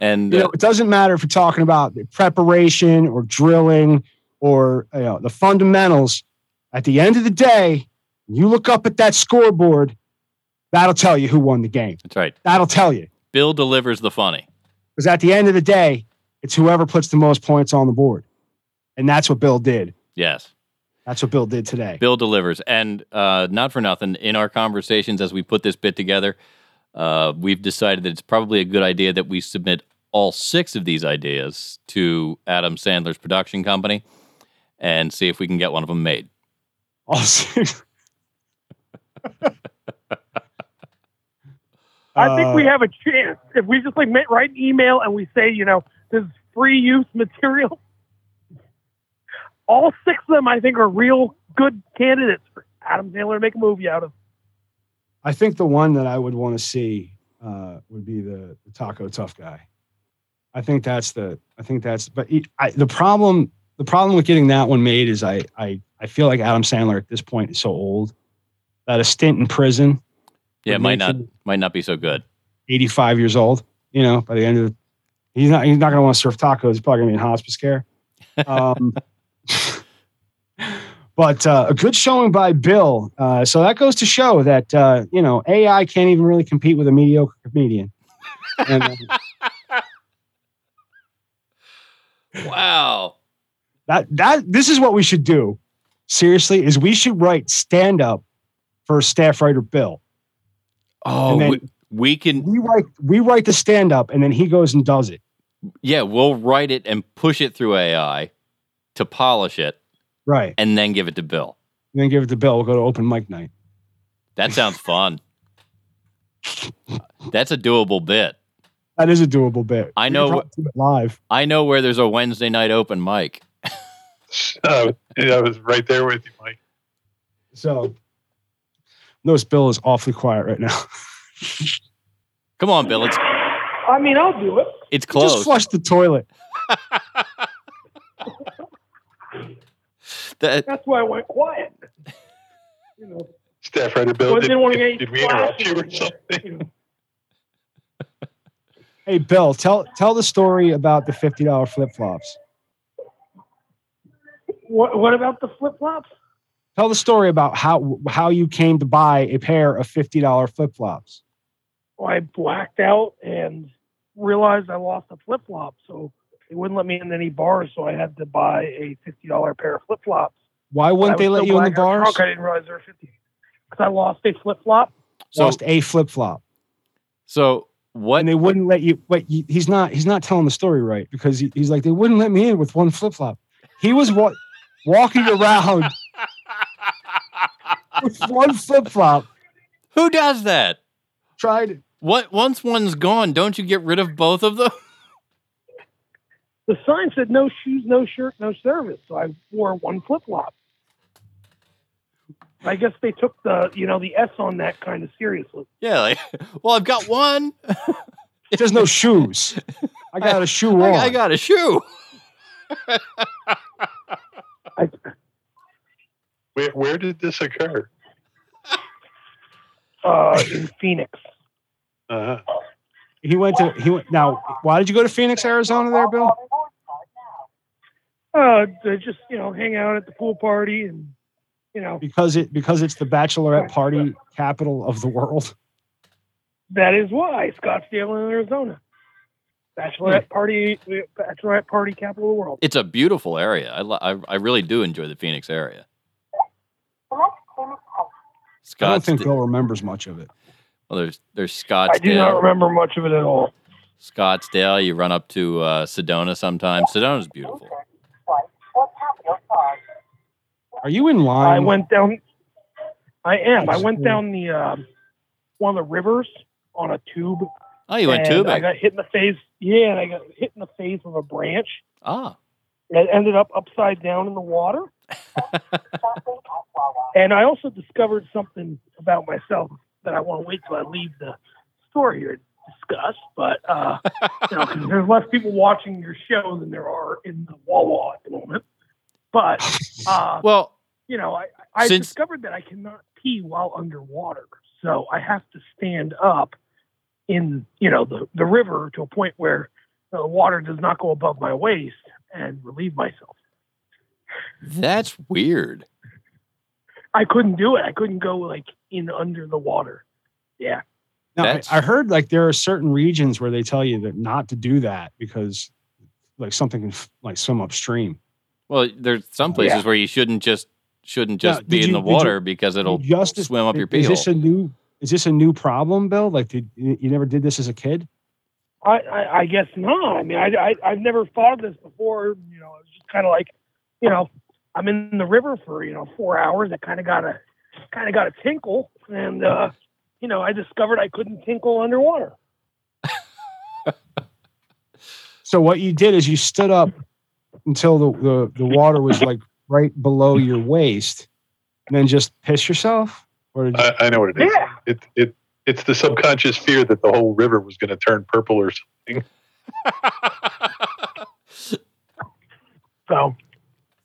And You uh, know, it doesn't matter if you're talking about the preparation or drilling or you know the fundamentals. At the end of the day, you look up at that scoreboard. That'll tell you who won the game. that's right. That'll tell you Bill delivers the funny. because at the end of the day, it's whoever puts the most points on the board, and that's what Bill did. Yes. That's what Bill did today. Bill delivers. And uh, not for nothing, in our conversations as we put this bit together, uh, we've decided that it's probably a good idea that we submit all six of these ideas to Adam Sandler's production company and see if we can get one of them made. All six. I think we Uh, have a chance if we just like write an email and we say, you know, this is free use material. All six of them, I think, are real good candidates for Adam Sandler to make a movie out of. I think the one that I would want to see uh, would be the, the taco tough guy. I think that's the. I think that's. But I, the problem, the problem with getting that one made is I, I, I feel like Adam Sandler at this point is so old that a stint in prison, Yeah, might not might not be so good. 85 years old. You know, by the end of the, he's not. He's not going to want to serve tacos. He's probably going to be in hospice care. Um, but uh, a good showing by Bill. Uh, so that goes to show that uh, you know AI can't even really compete with a mediocre comedian. And, uh, Wow. that that this is what we should do. Seriously, is we should write stand up for staff writer Bill. Oh, we, we can We write we write the stand up, and then he goes and does it. yeah, we'll write it and push it through AI to polish it Right, and then give it to Bill. and then give it to Bill. We'll go to open mic night. That sounds fun. That's a doable bit. That is a doable bit. I know could probably do it live. I know where there's a Wednesday night open mic. Uh, I was right there with you, Mike. So notice Bill is awfully quiet right now. Come on, Bill. It's I mean, I'll do it. it's closed. Just flush the toilet. That- That's why I went quiet. You know, Staff writer Bill, Well, did, didn't want to did, get did we interrupt you or something? you know. Hey Bill, tell tell the story about the fifty dollar flip flops. What, what about the flip flops? Tell the story about how how you came to buy a pair of fifty dollar flip flops. Well, I blacked out and realized I lost a flip flop, so they wouldn't let me in any bars, so I had to buy a fifty dollar pair of flip flops. Why wouldn't they let you in the bars? I didn't realize they were fifty. Because I lost a flip flop. so Lost a flip flop, so what and they wouldn't let you. Wait, you- he's not he's not telling the story right because he, he's like they wouldn't let me in with one flip flop. He was what walking around with one flip flop. who does that? Tried What once one's gone, don't you get rid of both of them? The sign said no shoes, no shirt, no service. So I wore one flip flop. I guess they took the you know the S on that kind of seriously. Yeah, like, well, I've got one. there's no shoes. I got a shoe on. I, I got a shoe. I, Where, where did this occur? uh, in Phoenix. Uh, He went to he went now. Why did you go to Phoenix, Arizona, there, Bill? Uh, just you know hang out at the pool party and you know Because it because it's the bachelorette party capital of the world. that is why Scottsdale, in Arizona. Bachelorette party, bachelorette party capital of the world. It's a beautiful area. I, li- I, I really do enjoy the Phoenix area. I don't think Scottsdale. Bill remembers much of it. Well, there's there's Scottsdale. I do not remember much of it at all. Scottsdale. You run up to uh, Sedona sometimes. Sedona's beautiful. Are you in line? I went down. I am. I went down the um, one of the rivers on a tube. Oh, you went and I got hit in the face. Yeah, and I got hit in the face with a branch. Ah, It ended up upside down in the water. and I also discovered something about myself that I want to wait till I leave the store here to discuss. But uh, you know, 'cause there's less people watching your show than there are in the Wawa at the moment. But uh, well, you know, I, I Since- discovered that I cannot pee while underwater. So I have to stand up in, you know, the, the river to a point where the water does not go above my waist and relieve myself. that's weird. I couldn't do it. I couldn't go like in under the water. Yeah. No, I, I heard like there are certain regions where they tell you that not to do that because like something can f- like swim upstream. Well, there's some places Yeah. where you shouldn't just shouldn't Now, just be in you- the did you- water because it'll Just swim up your pee Is this a new? Is this a new problem, Bill? Like, did you you never did this as a kid? I, I, I guess not. I mean, I, I, I've never thought of this before. You know, it's just kind of like, you know, I'm in the river for, you know, four hours. I kind of got a kind of got a tinkle. And, uh, you know, I discovered I couldn't tinkle underwater. So what you did is you stood up until the the, the water was like right below your waist, and then just piss yourself. Or did you, I, I know what it is. Yeah. It it it's the subconscious fear that the whole river was going to turn purple or something. So,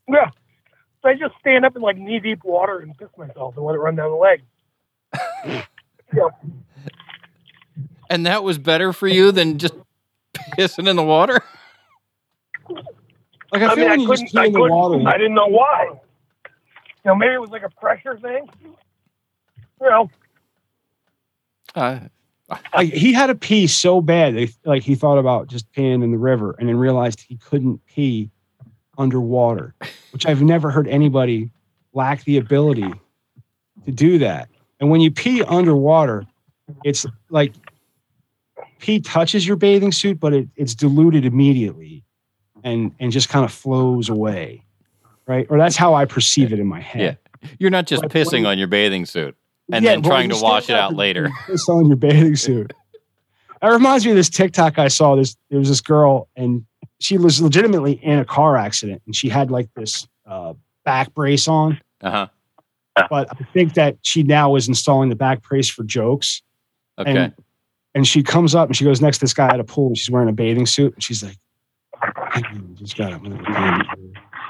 yeah. So I just stand up in like knee deep water and piss myself and let it run down the leg. and that was better for you than just pissing in the water. Like I, I feel mean, I you just couldn't, pee in the water. I didn't know why. You know, maybe it was like a pressure thing. You know, Uh, like he had to pee so bad, like he thought about just peeing in the river, and then realized he couldn't pee underwater, which I've never heard anybody lack the ability to do that. And when you pee underwater, it's like pee touches your bathing suit, but it, it's diluted immediately, and and just kind of flows away, right? Or that's how I perceive it in my head. Yeah, you're not just Like, pissing you- on your bathing suit and Yeah, then trying to wash it out later. Piss on your bathing suit. That reminds me of this TikTok I saw. This there was this girl, and she was legitimately in a car accident, and she had like this uh, back brace on. Uh huh. But I think that she now is installing the back brace for jokes. Okay. And, and she comes up and she goes next to this guy at a pool, and she's wearing a bathing suit, and she's like, "Hey, man, "Just got it."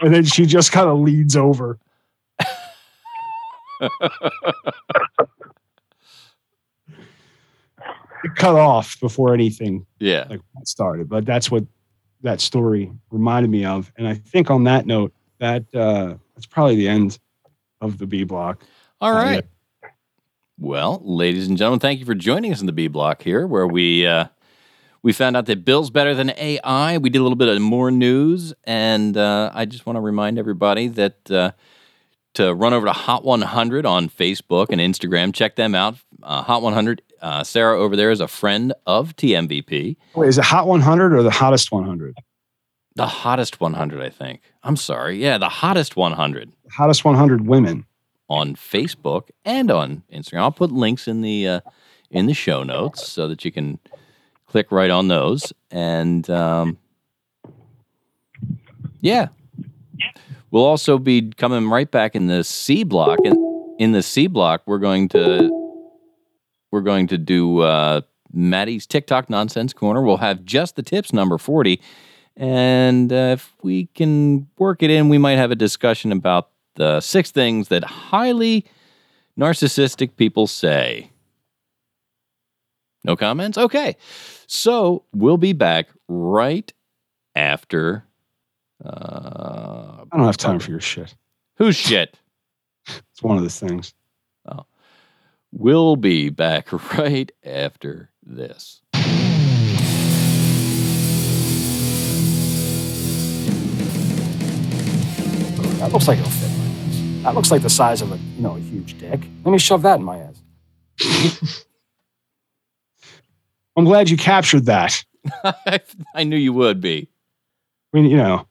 And then she just kind of leads over. It cut off before anything yeah. like started. But that's what that story reminded me of. And I think on that note, that uh, that's probably the end of the B block. all right Uh, right. Well, ladies and gentlemen, thank you for joining us in the B block here, where we uh, we found out that Bill's better than AI. We did a little bit of more news, and uh, I just want to remind everybody that uh, to run over to Hot 100 on Facebook and Instagram. Check them out. Uh, Hot 100. Uh, Sarah over there is a friend of TMVP, Wait, is it Hot 100 or the hottest 100? the hottest 100, I think. I'm sorry, yeah, the hottest 100. Hottest 100 women. on Facebook and on Instagram. I'll put links in the uh, in the show notes so that you can click right on those. And um, yeah, we'll also be coming right back in the C block. And in the C block, we're going to we're going to do uh, Matty's TikTok nonsense corner. We'll have just the tips number forty. And uh, if we can work it in, we might have a discussion about the six things that highly narcissistic people say. No comments? Okay. So we'll be back right after. Uh, I don't have time for your shit. Who's shit? it's one of those things. Oh. We'll be back right after this. That looks like it'll fit my ass. That looks like the size of a you know a huge dick. Let me shove that in my ass. I'm glad you captured that. I knew you would be. I mean, you know,